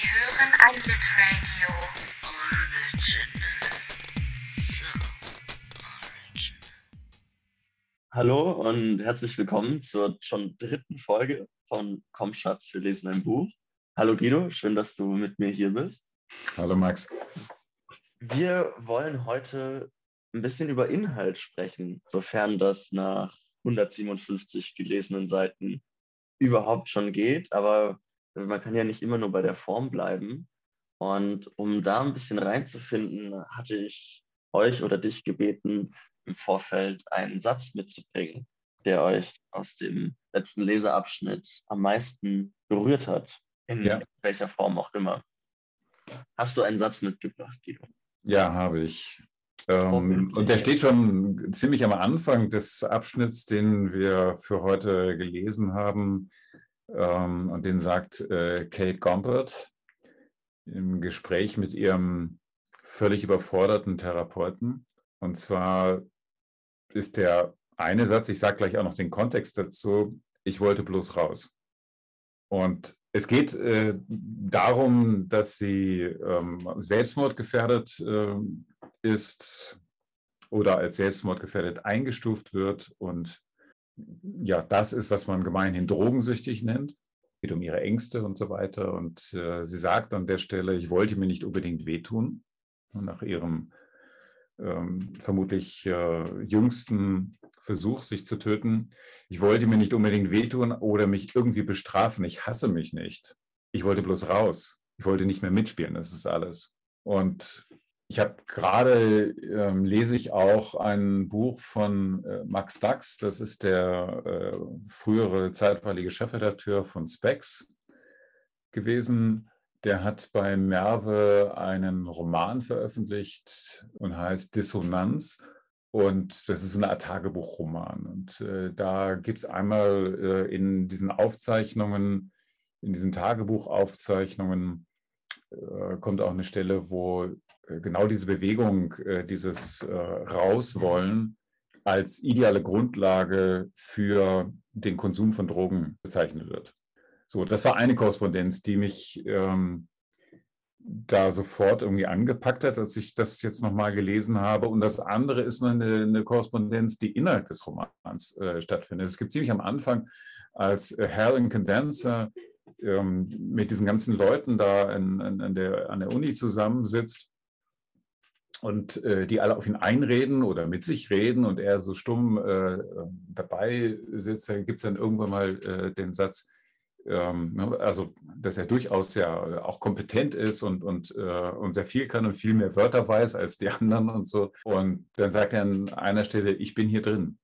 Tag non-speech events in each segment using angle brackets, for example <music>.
Sie hören ein Litradio. Hallo und herzlich willkommen zur schon dritten Folge von Komm Schatz, wir lesen ein Buch. Hallo Guido, schön, dass du mit mir hier bist. Hallo Max. Wir wollen heute ein bisschen über Inhalt sprechen, sofern das nach 157 gelesenen Seiten überhaupt schon geht. Aber man kann ja nicht immer nur bei der Form bleiben. Und um da ein bisschen reinzufinden, hatte ich euch oder dich gebeten, im Vorfeld einen Satz mitzubringen, der euch aus dem letzten Leseabschnitt am meisten berührt hat, in Ja. welcher Form auch immer. Hast du einen Satz mitgebracht, Guido? Ja, habe ich. Ähm, und der steht schon ziemlich am Anfang des Abschnitts, den wir für heute gelesen haben. Ähm, und den sagt äh, Kate Gompert im Gespräch mit ihrem völlig überforderten Therapeuten. Und zwar ist der eine Satz, ich sage gleich auch noch den Kontext dazu, ich wollte bloß raus. Und es geht äh, darum, dass sie ähm, selbstmordgefährdet ähm, ist oder als selbstmordgefährdet eingestuft wird. Und ja, das ist, was man gemeinhin drogensüchtig nennt. Es geht um ihre Ängste und so weiter. Und äh, sie sagt an der Stelle, ich wollte mir nicht unbedingt wehtun. Und nach ihrem ähm, vermutlich äh, jüngsten Versuch, sich zu töten. Ich wollte mir nicht unbedingt wehtun oder mich irgendwie bestrafen. Ich hasse mich nicht. Ich wollte bloß raus. Ich wollte nicht mehr mitspielen. Das ist alles. Und ich habe gerade, ähm, lese ich auch ein Buch von äh, Max Dax. Das ist der äh, frühere zeitweilige Chefredakteur von Specs gewesen. Der hat bei Merve einen Roman veröffentlicht und heißt Dissonanz. Und das ist eine Art Tagebuchroman. Und äh, da gibt es einmal äh, in diesen Aufzeichnungen, in diesen Tagebuchaufzeichnungen, kommt auch eine Stelle, wo äh, genau diese Bewegung, äh, dieses äh, Rauswollen als ideale Grundlage für den Konsum von Drogen bezeichnet wird. So, das war eine Korrespondenz, die mich ähm, da sofort irgendwie angepackt hat, als ich das jetzt nochmal gelesen habe. Und das andere ist eine, eine Korrespondenz, die innerhalb des Romans äh, stattfindet. Es gibt ziemlich am Anfang, als äh, Hal in Condenser ähm, mit diesen ganzen Leuten da an, an, an, der, an der Uni zusammensitzt und äh, die alle auf ihn einreden oder mit sich reden und er so stumm äh, dabei sitzt, da gibt es dann irgendwann mal äh, den Satz, ähm, ne, also dass er durchaus ja auch kompetent ist und, und, äh, und sehr viel kann und viel mehr Wörter weiß als die anderen und so. Und dann sagt er an einer Stelle, ich bin hier drin.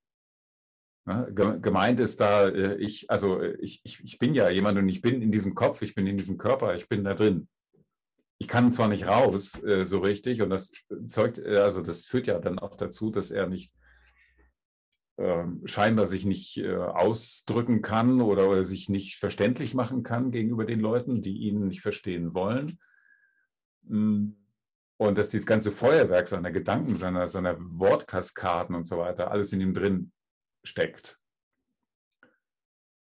Ne, ge- Gemeint ist da, äh, ich, also äh, ich, ich, ich bin ja jemand und ich bin in diesem Kopf, ich bin in diesem Körper, ich bin da drin. Ich kann zwar nicht raus äh, so richtig und das zeugt, also das führt ja dann auch dazu, dass er nicht ähm, scheinbar sich nicht ausdrücken kann oder, oder sich nicht verständlich machen kann gegenüber den Leuten, die ihn nicht verstehen wollen. Mm. Und dass dieses ganze Feuerwerk seiner Gedanken, seiner, seiner Wortkaskaden und so weiter, alles in ihm drin steckt.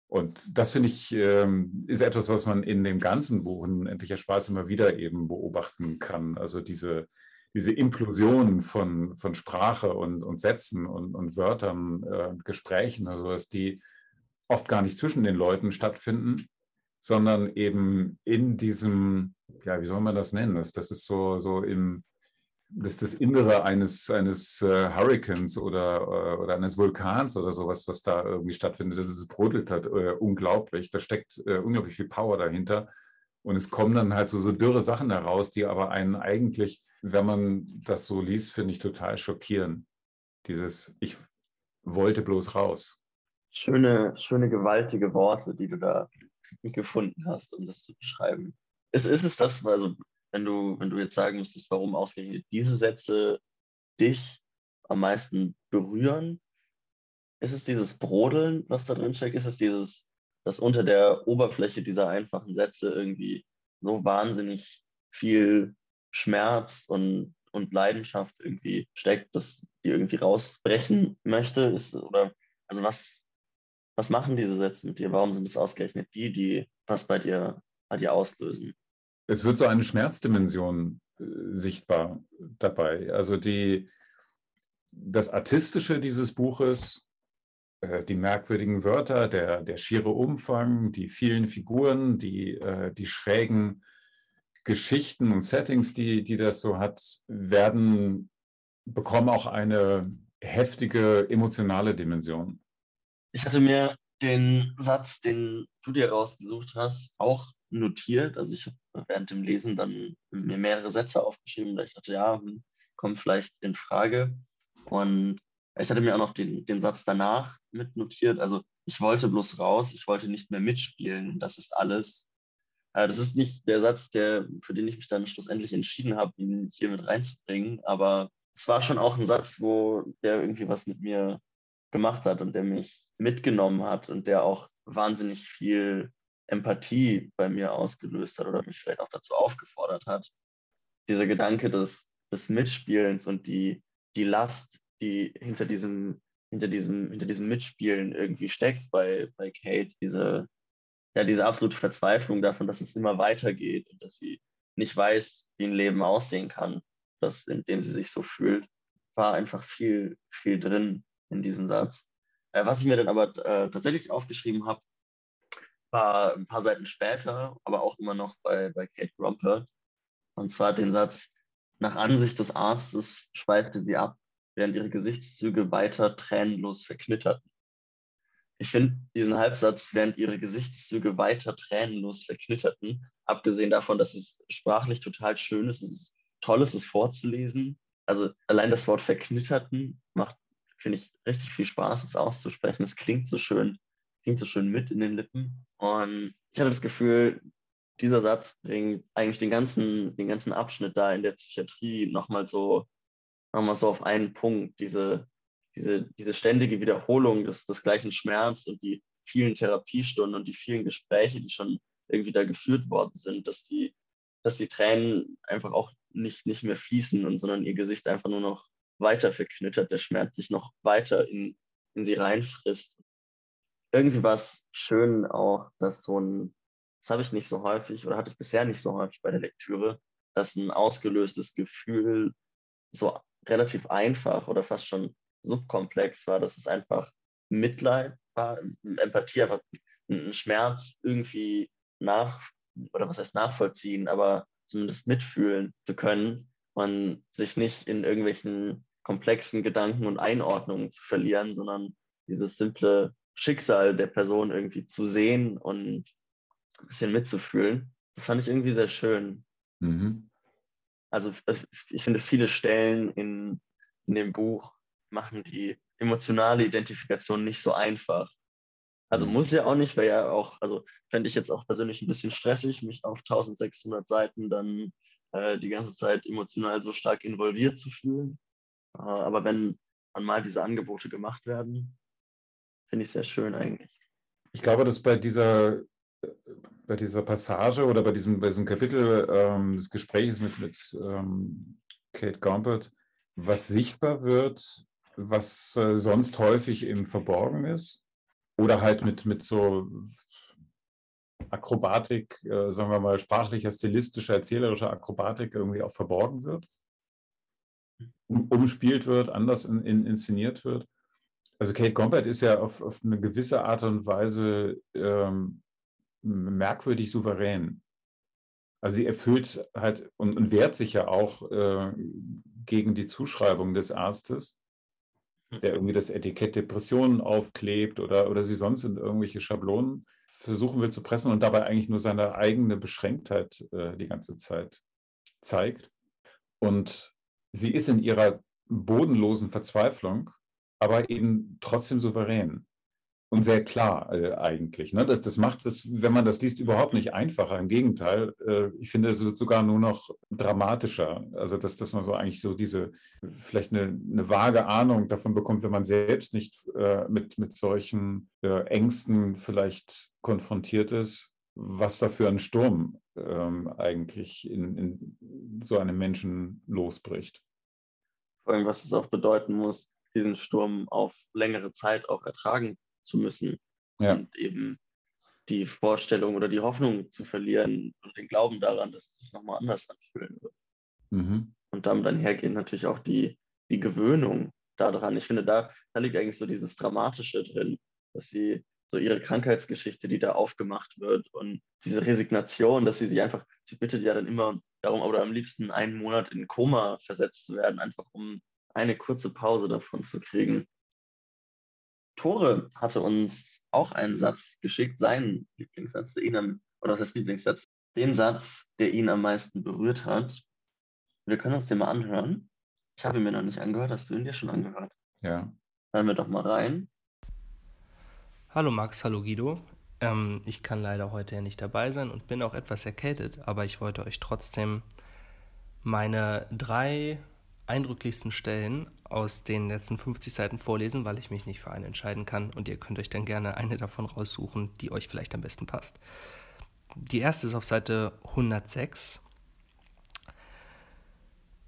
Und das finde ich, ähm, ist etwas, was man in dem ganzen Buch in Endlicher Spaß immer wieder eben beobachten kann. Also diese, diese Implosion von, von Sprache und, und Sätzen und, und Wörtern, äh, Gesprächen, also dass die oft gar nicht zwischen den Leuten stattfinden, sondern eben in diesem, ja, wie soll man das nennen? Das, das ist so, so im, das ist das Innere eines, eines äh, Hurrikans oder, äh, oder eines Vulkans oder sowas, was da irgendwie stattfindet. Das ist es brodelt hat, äh, unglaublich. Da steckt äh, unglaublich viel Power dahinter. Und es kommen dann halt so, so dürre Sachen heraus, die aber einen eigentlich, wenn man das so liest, finde ich total schockieren. Dieses, ich wollte bloß raus. Schöne, schöne, gewaltige Worte, die du da gefunden hast, um das zu beschreiben. Ist, ist es das, also wenn du, wenn du jetzt sagen müsstest, warum ausgerechnet diese Sätze dich am meisten berühren, ist es dieses Brodeln, was da drin steckt? Ist es dieses, dass unter der Oberfläche dieser einfachen Sätze irgendwie so wahnsinnig viel Schmerz und, und Leidenschaft irgendwie steckt, dass die irgendwie rausbrechen möchte? Ist, oder also was, was machen diese Sätze mit dir? Warum sind es ausgerechnet die, die was bei dir, bei dir auslösen? Es wird so eine Schmerzdimension äh, sichtbar dabei. Also die, das Artistische dieses Buches, äh, die merkwürdigen Wörter, der, der schiere Umfang, die vielen Figuren, die, äh, die schrägen Geschichten und Settings, die, die das so hat, werden, bekommen auch eine heftige emotionale Dimension. Ich hatte mir den Satz, den du dir rausgesucht hast, auch notiert. Also ich habe während dem Lesen dann mir mehrere Sätze aufgeschrieben, da ich dachte, ja, hm, kommt vielleicht in Frage. Und ich hatte mir auch noch den, den Satz danach mit notiert. Also ich wollte bloß raus, ich wollte nicht mehr mitspielen. Das ist alles. Äh, das ist nicht der Satz, der, für den ich mich dann schlussendlich entschieden habe, ihn hier mit reinzubringen. Aber es war schon auch ein Satz, wo der irgendwie was mit mir gemacht hat und der mich mitgenommen hat und der auch wahnsinnig viel Empathie bei mir ausgelöst hat oder mich vielleicht auch dazu aufgefordert hat. Dieser Gedanke des, des Mitspielens und die, die Last, die hinter diesem, hinter diesem, hinter diesem Mitspielen irgendwie steckt bei, bei Kate, diese, ja, diese absolute Verzweiflung davon, dass es immer weitergeht und dass sie nicht weiß, wie ein Leben aussehen kann, das, in dem sie sich so fühlt, war einfach viel, viel drin in diesem Satz. Äh, was ich mir dann aber äh, tatsächlich aufgeschrieben habe, war ein paar Seiten später, aber auch immer noch bei, bei Kate Grumpert. Und zwar den Satz, nach Ansicht des Arztes schweifte sie ab, während ihre Gesichtszüge weiter tränenlos verknitterten. Ich finde diesen Halbsatz, während ihre Gesichtszüge weiter tränenlos verknitterten, abgesehen davon, dass es sprachlich total schön ist, es ist toll ist, es vorzulesen. Also allein das Wort verknitterten macht, finde ich, richtig viel Spaß, es auszusprechen. Es klingt so schön, klingt so schön mit in den Lippen. Und ich hatte das Gefühl, dieser Satz bringt eigentlich den ganzen, den ganzen Abschnitt da in der Psychiatrie nochmal so, noch mal so auf einen Punkt. Diese, diese, diese ständige Wiederholung des, des gleichen Schmerz und die vielen Therapiestunden und die vielen Gespräche, die schon irgendwie da geführt worden sind, dass die, dass die Tränen einfach auch nicht, nicht mehr fließen und sondern ihr Gesicht einfach nur noch weiter verknüttert, der Schmerz sich noch weiter in, in sie reinfrisst. Irgendwie war es schön auch, dass so ein, das habe ich nicht so häufig oder hatte ich bisher nicht so häufig bei der Lektüre, dass ein ausgelöstes Gefühl so relativ einfach oder fast schon subkomplex war, dass es einfach Mitleid war, Empathie, einfach ein Schmerz irgendwie nach, oder was heißt nachvollziehen, aber zumindest mitfühlen zu können und sich nicht in irgendwelchen komplexen Gedanken und Einordnungen zu verlieren, sondern dieses simple Schicksal der Person irgendwie zu sehen und ein bisschen mitzufühlen. Das fand ich irgendwie sehr schön. Mhm. Also ich finde, viele Stellen in, in dem Buch machen die emotionale Identifikation nicht so einfach. Also mhm. muss ja auch nicht, wäre ja auch, also fände ich jetzt auch persönlich ein bisschen stressig, mich auf 1600 Seiten dann äh, die ganze Zeit emotional so stark involviert zu fühlen. Äh, aber wenn dann mal diese Angebote gemacht werden, Finde ich sehr schön eigentlich. Ich glaube, dass bei dieser, bei dieser Passage oder bei diesem, bei diesem Kapitel ähm, des Gesprächs mit, mit ähm, Kate Gompert was sichtbar wird, was äh, sonst häufig im Verborgen ist oder halt mit, mit so Akrobatik, äh, sagen wir mal, sprachlicher, stilistischer, erzählerischer Akrobatik irgendwie auch verborgen wird, umspielt wird, anders in, in, inszeniert wird. Also Kate Gompert ist ja auf, auf eine gewisse Art und Weise ähm, merkwürdig souverän. Also sie erfüllt halt und, und wehrt sich ja auch äh, gegen die Zuschreibung des Arztes, der irgendwie das Etikett Depressionen aufklebt oder, oder sie sonst in irgendwelche Schablonen versuchen will zu pressen und dabei eigentlich nur seine eigene Beschränktheit äh, die ganze Zeit zeigt. Und sie ist in ihrer bodenlosen Verzweiflung aber eben trotzdem souverän und sehr klar äh, eigentlich. Ne? Das, das macht es, wenn man das liest, überhaupt nicht einfacher. Im Gegenteil, äh, ich finde, es wird sogar nur noch dramatischer. Also, dass, dass man so eigentlich so diese, vielleicht eine, eine vage Ahnung davon bekommt, wenn man selbst nicht äh, mit, mit solchen äh, Ängsten vielleicht konfrontiert ist, was da für ein Sturm ähm, eigentlich in, in so einem Menschen losbricht. Vor allem, was es auch bedeuten muss, diesen Sturm auf längere Zeit auch ertragen zu müssen. Ja. Und eben die Vorstellung oder die Hoffnung zu verlieren und den Glauben daran, dass es sich nochmal anders anfühlen wird. Mhm. Und damit dann hergehen natürlich auch die, die Gewöhnung daran. Ich finde, da, da liegt eigentlich so dieses Dramatische drin, dass sie so ihre Krankheitsgeschichte, die da aufgemacht wird und diese Resignation, dass sie sich einfach, sie bittet ja dann immer darum, oder am liebsten einen Monat in Koma versetzt zu werden, einfach um eine kurze Pause davon zu kriegen. Tore hatte uns auch einen Satz geschickt, seinen Lieblingssatz, der ihn am, oder was heißt Lieblingssatz, den Satz, der ihn am meisten berührt hat. Wir können uns den mal anhören. Ich habe ihn mir noch nicht angehört. Hast du ihn dir schon angehört? Ja. Hören wir doch mal rein. Hallo Max, hallo Guido. Ähm, ich kann leider heute ja nicht dabei sein und bin auch etwas erkältet, aber ich wollte euch trotzdem meine drei eindrücklichsten Stellen aus den letzten 50 Seiten vorlesen, weil ich mich nicht für eine entscheiden kann und ihr könnt euch dann gerne eine davon raussuchen, die euch vielleicht am besten passt. Die erste ist auf Seite 106.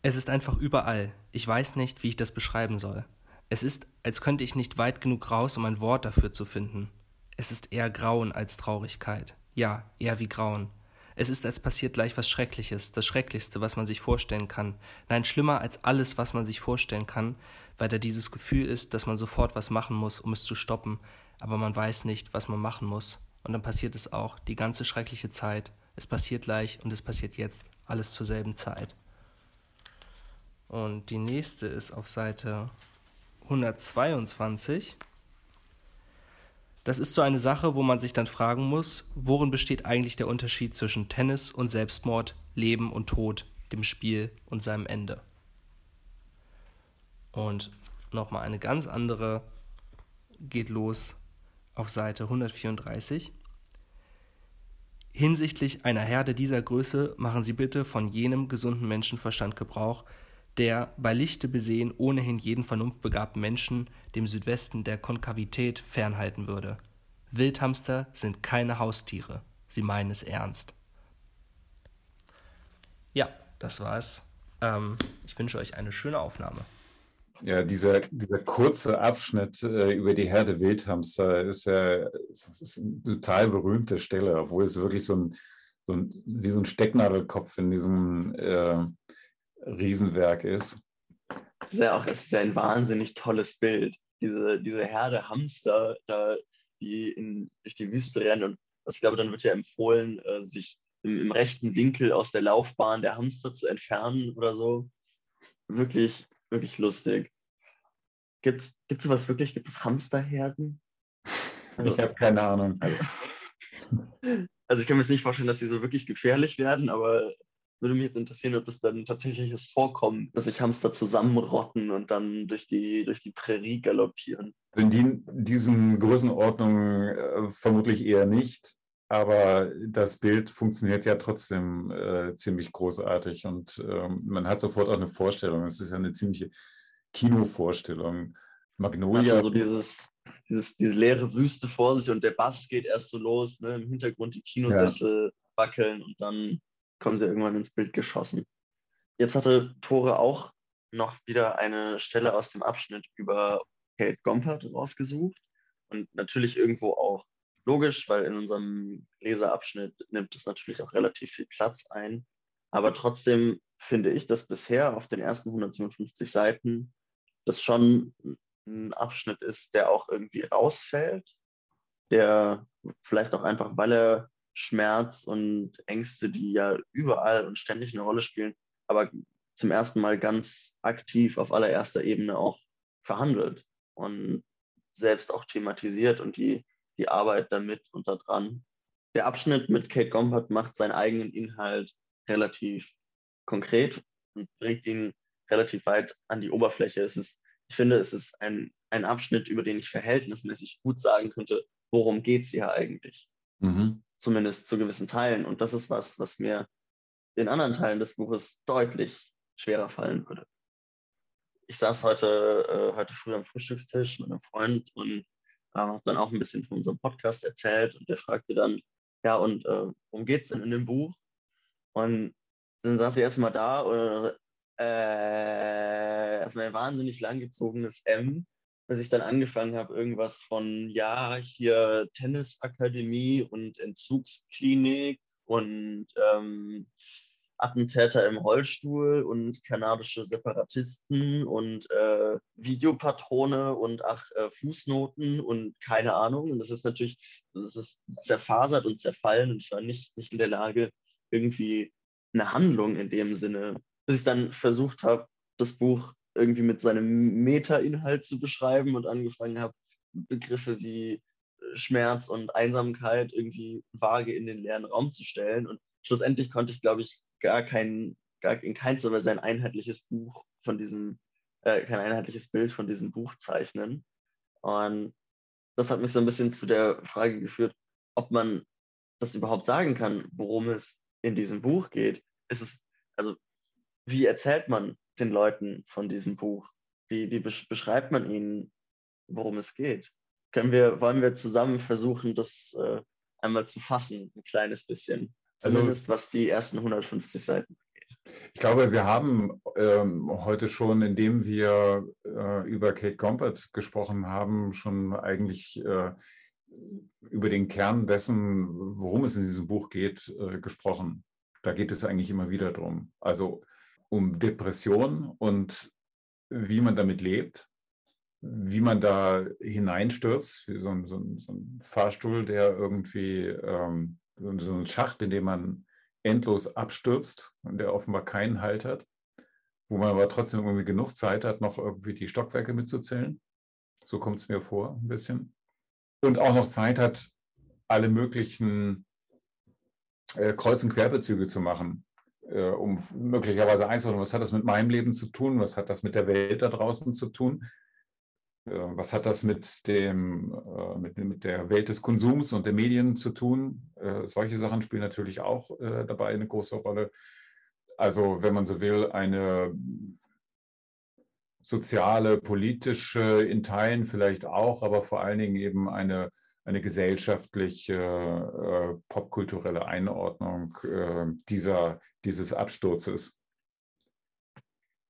Es ist einfach überall. Ich weiß nicht, wie ich das beschreiben soll. Es ist, als könnte ich nicht weit genug raus, um ein Wort dafür zu finden. Es ist eher Grauen als Traurigkeit. Ja, eher wie Grauen. Es ist, als passiert gleich was Schreckliches, das Schrecklichste, was man sich vorstellen kann. Nein, schlimmer als alles, was man sich vorstellen kann, weil da dieses Gefühl ist, dass man sofort was machen muss, um es zu stoppen, aber man weiß nicht, was man machen muss. Und dann passiert es auch, die ganze schreckliche Zeit. Es passiert gleich und es passiert jetzt, alles zur selben Zeit. Und die nächste ist auf Seite 122. Das ist so eine Sache, wo man sich dann fragen muss, worin besteht eigentlich der Unterschied zwischen Tennis und Selbstmord, Leben und Tod, dem Spiel und seinem Ende. Und nochmal eine ganz andere geht los auf Seite 134. Hinsichtlich einer Herde dieser Größe machen Sie bitte von jenem gesunden Menschenverstand Gebrauch, der bei Lichte besehen ohnehin jeden vernunftbegabten Menschen dem Südwesten der Konkavität fernhalten würde. Wildhamster sind keine Haustiere. Sie meinen es ernst. Ja, das war's. Ähm, ich wünsche euch eine schöne Aufnahme. Ja, dieser, dieser kurze Abschnitt äh, über die Herde Wildhamster ist ja ist eine total berühmte Stelle, obwohl es wirklich so ein, so ein wie so ein Stecknadelkopf in diesem äh, Riesenwerk ist. Es ist ja auch es ist ja ein wahnsinnig tolles Bild. Diese, diese Herde Hamster, da, die in, durch die Wüste rennen. Und ich glaube, dann wird ja empfohlen, äh, sich im, im, rechten Winkel aus der Laufbahn der Hamster zu entfernen oder so. Wirklich, wirklich lustig. Gibt es sowas wirklich? Gibt es Hamsterherden? Also, <laughs> ich habe keine Ahnung. Also, <laughs> also ich kann mir jetzt nicht vorstellen, dass sie so wirklich gefährlich werden, aber würde mich jetzt interessieren, ob es dann tatsächliches Vorkommen, dass sich Hamster zusammenrotten und dann durch die, durch die Prärie galoppieren. In die, diesen Größenordnungen äh, vermutlich eher nicht, aber das Bild funktioniert ja trotzdem äh, ziemlich großartig und ähm, man hat sofort auch eine Vorstellung. Es ist ja eine ziemliche Kinovorstellung. Magnolia. Also dieses, dieses, diese leere Wüste vor sich und der Bass geht erst so los, ne? im Hintergrund die Kinosessel ja. wackeln und dann kommen sie irgendwann ins Bild geschossen. Jetzt hatte Tore auch noch wieder eine Stelle aus dem Abschnitt über Kate Gompert rausgesucht und natürlich irgendwo auch logisch, weil in unserem Leserabschnitt nimmt es natürlich auch relativ viel Platz ein. Aber trotzdem finde ich, dass bisher auf den ersten 157 Seiten das schon ein Abschnitt ist, der auch irgendwie rausfällt, der vielleicht auch einfach, weil er Schmerz und Ängste, die ja überall und ständig eine Rolle spielen, aber zum ersten Mal ganz aktiv auf allererster Ebene auch verhandelt und selbst auch thematisiert und die, die Arbeit damit und daran. Der Abschnitt mit Kate Gompert macht seinen eigenen Inhalt relativ konkret und bringt ihn relativ weit an die Oberfläche. Es ist, ich finde, es ist ein, ein Abschnitt, über den ich verhältnismäßig gut sagen könnte, worum geht es hier eigentlich. Mhm zumindest zu gewissen Teilen. Und das ist was, was mir in anderen Teilen des Buches deutlich schwerer fallen würde. Ich saß heute, äh, heute früh am Frühstückstisch mit einem Freund und äh, habe dann auch ein bisschen von unserem Podcast erzählt und der fragte dann, ja, und äh, worum geht es denn in dem Buch? Und dann saß ich erstmal da und äh, erstmal ein wahnsinnig langgezogenes M bis ich dann angefangen habe, irgendwas von, ja, hier Tennisakademie und Entzugsklinik und ähm, Attentäter im Rollstuhl und kanadische Separatisten und äh, Videopatrone und ach, äh, Fußnoten und keine Ahnung. Und das ist natürlich, das ist zerfasert und zerfallen und ich war nicht, nicht in der Lage, irgendwie eine Handlung in dem Sinne, bis ich dann versucht habe, das Buch irgendwie mit seinem Meta-Inhalt zu beschreiben und angefangen habe, Begriffe wie Schmerz und Einsamkeit irgendwie vage in den leeren Raum zu stellen. Und schlussendlich konnte ich, glaube ich, gar kein, gar in keinster Weise ein einheitliches Buch von diesem, äh, kein einheitliches Bild von diesem Buch zeichnen. Und das hat mich so ein bisschen zu der Frage geführt, ob man das überhaupt sagen kann, worum es in diesem Buch geht. Ist es, also, wie erzählt man den Leuten von diesem Buch? Wie, wie beschreibt man ihnen, worum es geht? Können wir, wollen wir zusammen versuchen, das äh, einmal zu fassen, ein kleines bisschen? Also Zumindest also, was die ersten 150 Seiten angeht. Ich glaube, wir haben ähm, heute schon, indem wir äh, über Kate Gompert gesprochen haben, schon eigentlich äh, über den Kern dessen, worum es in diesem Buch geht, äh, gesprochen. Da geht es eigentlich immer wieder drum. Also um Depression und wie man damit lebt, wie man da hineinstürzt, wie so ein, so ein, so ein Fahrstuhl, der irgendwie ähm, so ein Schacht, in dem man endlos abstürzt und der offenbar keinen Halt hat, wo man aber trotzdem irgendwie genug Zeit hat, noch irgendwie die Stockwerke mitzuzählen. So kommt es mir vor, ein bisschen. Und auch noch Zeit hat, alle möglichen äh, Kreuz- und Querbezüge zu machen, äh, um möglicherweise einzuholen, was hat das mit meinem Leben zu tun, was hat das mit der Welt da draußen zu tun, äh, was hat das mit, dem, äh, mit, mit, der Welt des Konsums und der Medien zu tun? Äh, solche Sachen spielen natürlich auch dabei eine große Rolle. Also, wenn man so will, eine soziale, politische, in Teilen vielleicht auch, aber vor allen Dingen eben eine, eine gesellschaftliche, äh, popkulturelle Einordnung äh, dieser, dieses Absturzes.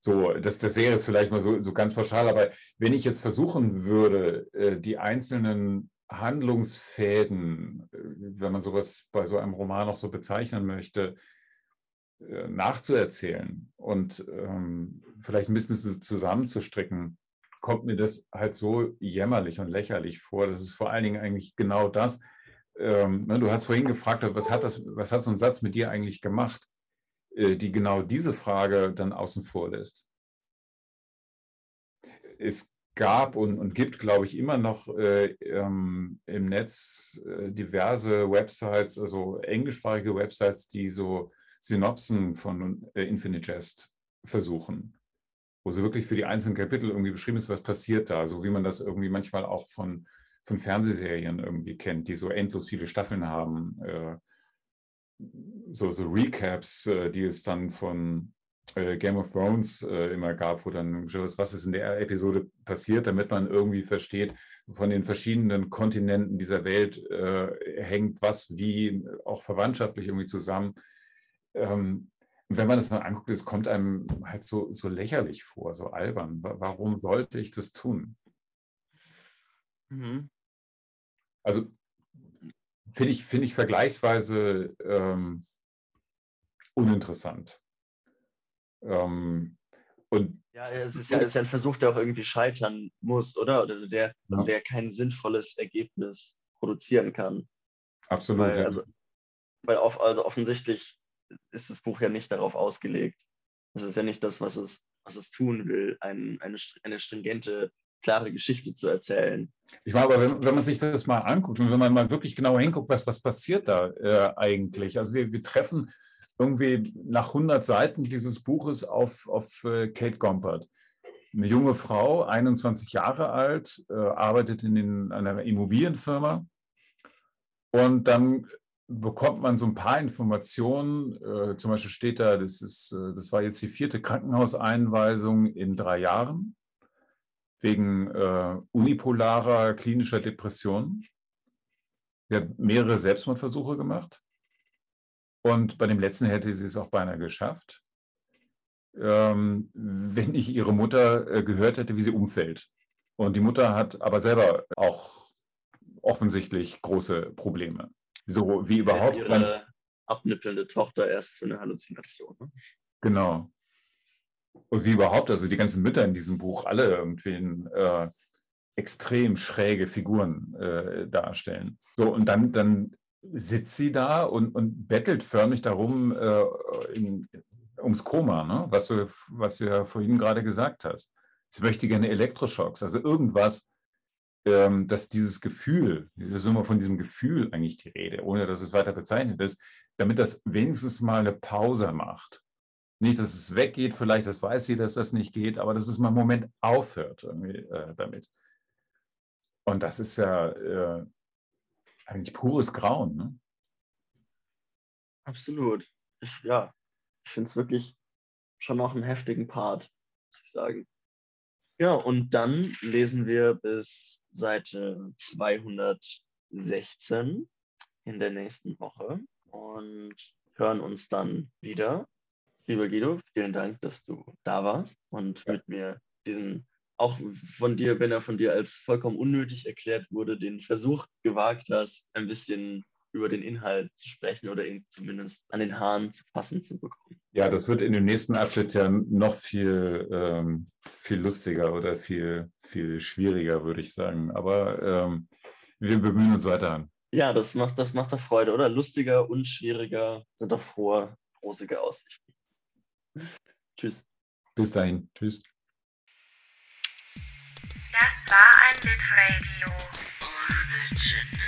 So, das, das wäre es vielleicht mal so, so ganz pauschal, aber wenn ich jetzt versuchen würde, äh, die einzelnen Handlungsfäden, äh, wenn man sowas bei so einem Roman noch so bezeichnen möchte, äh, nachzuerzählen und ähm, vielleicht ein bisschen zusammenzustricken, kommt mir das halt so jämmerlich und lächerlich vor. Das ist vor allen Dingen eigentlich genau das. Ähm, ne, du hast vorhin gefragt, was hat, das, was hat so ein Satz mit dir eigentlich gemacht? Äh, die genau diese Frage dann außen vor lässt. Es gab und, und gibt, glaube ich, immer noch äh, ähm, im Netz äh, diverse Websites, also englischsprachige Websites, die so Synopsen von äh, Infinite Jest versuchen, wo so wirklich für die einzelnen Kapitel irgendwie beschrieben ist, was passiert da, so wie man das irgendwie manchmal auch von, von Fernsehserien irgendwie kennt, die so endlos viele Staffeln haben. Äh, so, so Recaps, äh, die es dann von äh, Game of Thrones immer gab, wo dann was ist in der Episode passiert, damit man irgendwie versteht, von den verschiedenen Kontinenten dieser Welt hängt was wie auch verwandtschaftlich irgendwie zusammen. Ähm, wenn man das dann anguckt, es kommt einem halt so, so lächerlich vor, so albern. Warum sollte ich das tun? Mhm. Also finde ich, find ich vergleichsweise ähm, uninteressant. Ähm, und ja, es ist ja, es ist ein Versuch, der auch irgendwie scheitern muss, oder? Oder der, also der kein sinnvolles Ergebnis produzieren kann. Absolut. Weil, ja. also, weil auf, also offensichtlich ist das Buch ja nicht darauf ausgelegt. Das ist ja nicht das, was es, was es tun will, ein, eine, eine stringente klare Geschichte zu erzählen. Ich meine, aber wenn, wenn, man sich das mal anguckt und wenn man mal wirklich genauer hinguckt, was, was passiert da äh, eigentlich? Also wir, wir treffen irgendwie nach 100 Seiten dieses Buches auf, auf äh, Kate Gompert. Eine junge Frau, 21 Jahre alt, äh, arbeitet in den, einer Immobilienfirma. Und dann bekommt man so ein paar Informationen. Äh, zum Beispiel steht da, das, ist, äh, das war jetzt die vierte Krankenhauseinweisung in drei Jahren wegen äh, unipolarer klinischer Depression. Sie hat mehrere Selbstmordversuche gemacht. Und bei dem letzten hätte sie es auch beinahe geschafft, ähm, wenn ich ihre Mutter äh, gehört hätte, wie sie umfällt. Und die Mutter hat aber selber auch offensichtlich große Probleme. So wie überhaupt. Ihre abnippelnde Tochter erst für eine Halluzination. Ne? Genau. Und wie überhaupt, also die ganzen Mütter in diesem Buch alle irgendwie äh, extrem schräge Figuren äh, darstellen. So, und dann, dann sitzt sie da und, und bettelt förmlich darum äh, in, ums Koma, ne? was, du, was du ja vorhin gerade gesagt hast. Sie möchte gerne Elektroschocks, also irgendwas, ähm, dass dieses Gefühl, es ist immer von diesem Gefühl eigentlich die Rede, ohne dass es weiter bezeichnet ist, damit das wenigstens mal eine Pause macht. Nicht, dass es weggeht, vielleicht, das weiß sie, dass das nicht geht, aber dass es mal einen Moment aufhört äh, damit. Und das ist ja äh, eigentlich pures Grauen. Ne? Absolut. Ich, ja, ich finde es wirklich schon noch einen heftigen Part, muss ich sagen. Ja, und dann lesen wir bis Seite 216 in der nächsten Woche und hören uns dann wieder. Lieber Guido, vielen Dank, dass du da warst und mit mir diesen, auch von dir, wenn er von dir als vollkommen unnötig erklärt wurde, den Versuch gewagt hast, ein bisschen über den Inhalt zu sprechen oder ihn zumindest an den Haaren zu fassen zu bekommen. Ja, das wird in dem nächsten Abschnitt ja noch viel, ähm, viel lustiger oder viel, viel schwieriger, würde ich sagen. Aber ähm, wir bemühen uns weiter an. Ja, das macht, das macht doch Freude, oder? Lustiger und schwieriger sind doch frohe, rosige Aussichten. Tschüss. Bis dahin. Tschüss. Das war ein Litradio ohne Gin.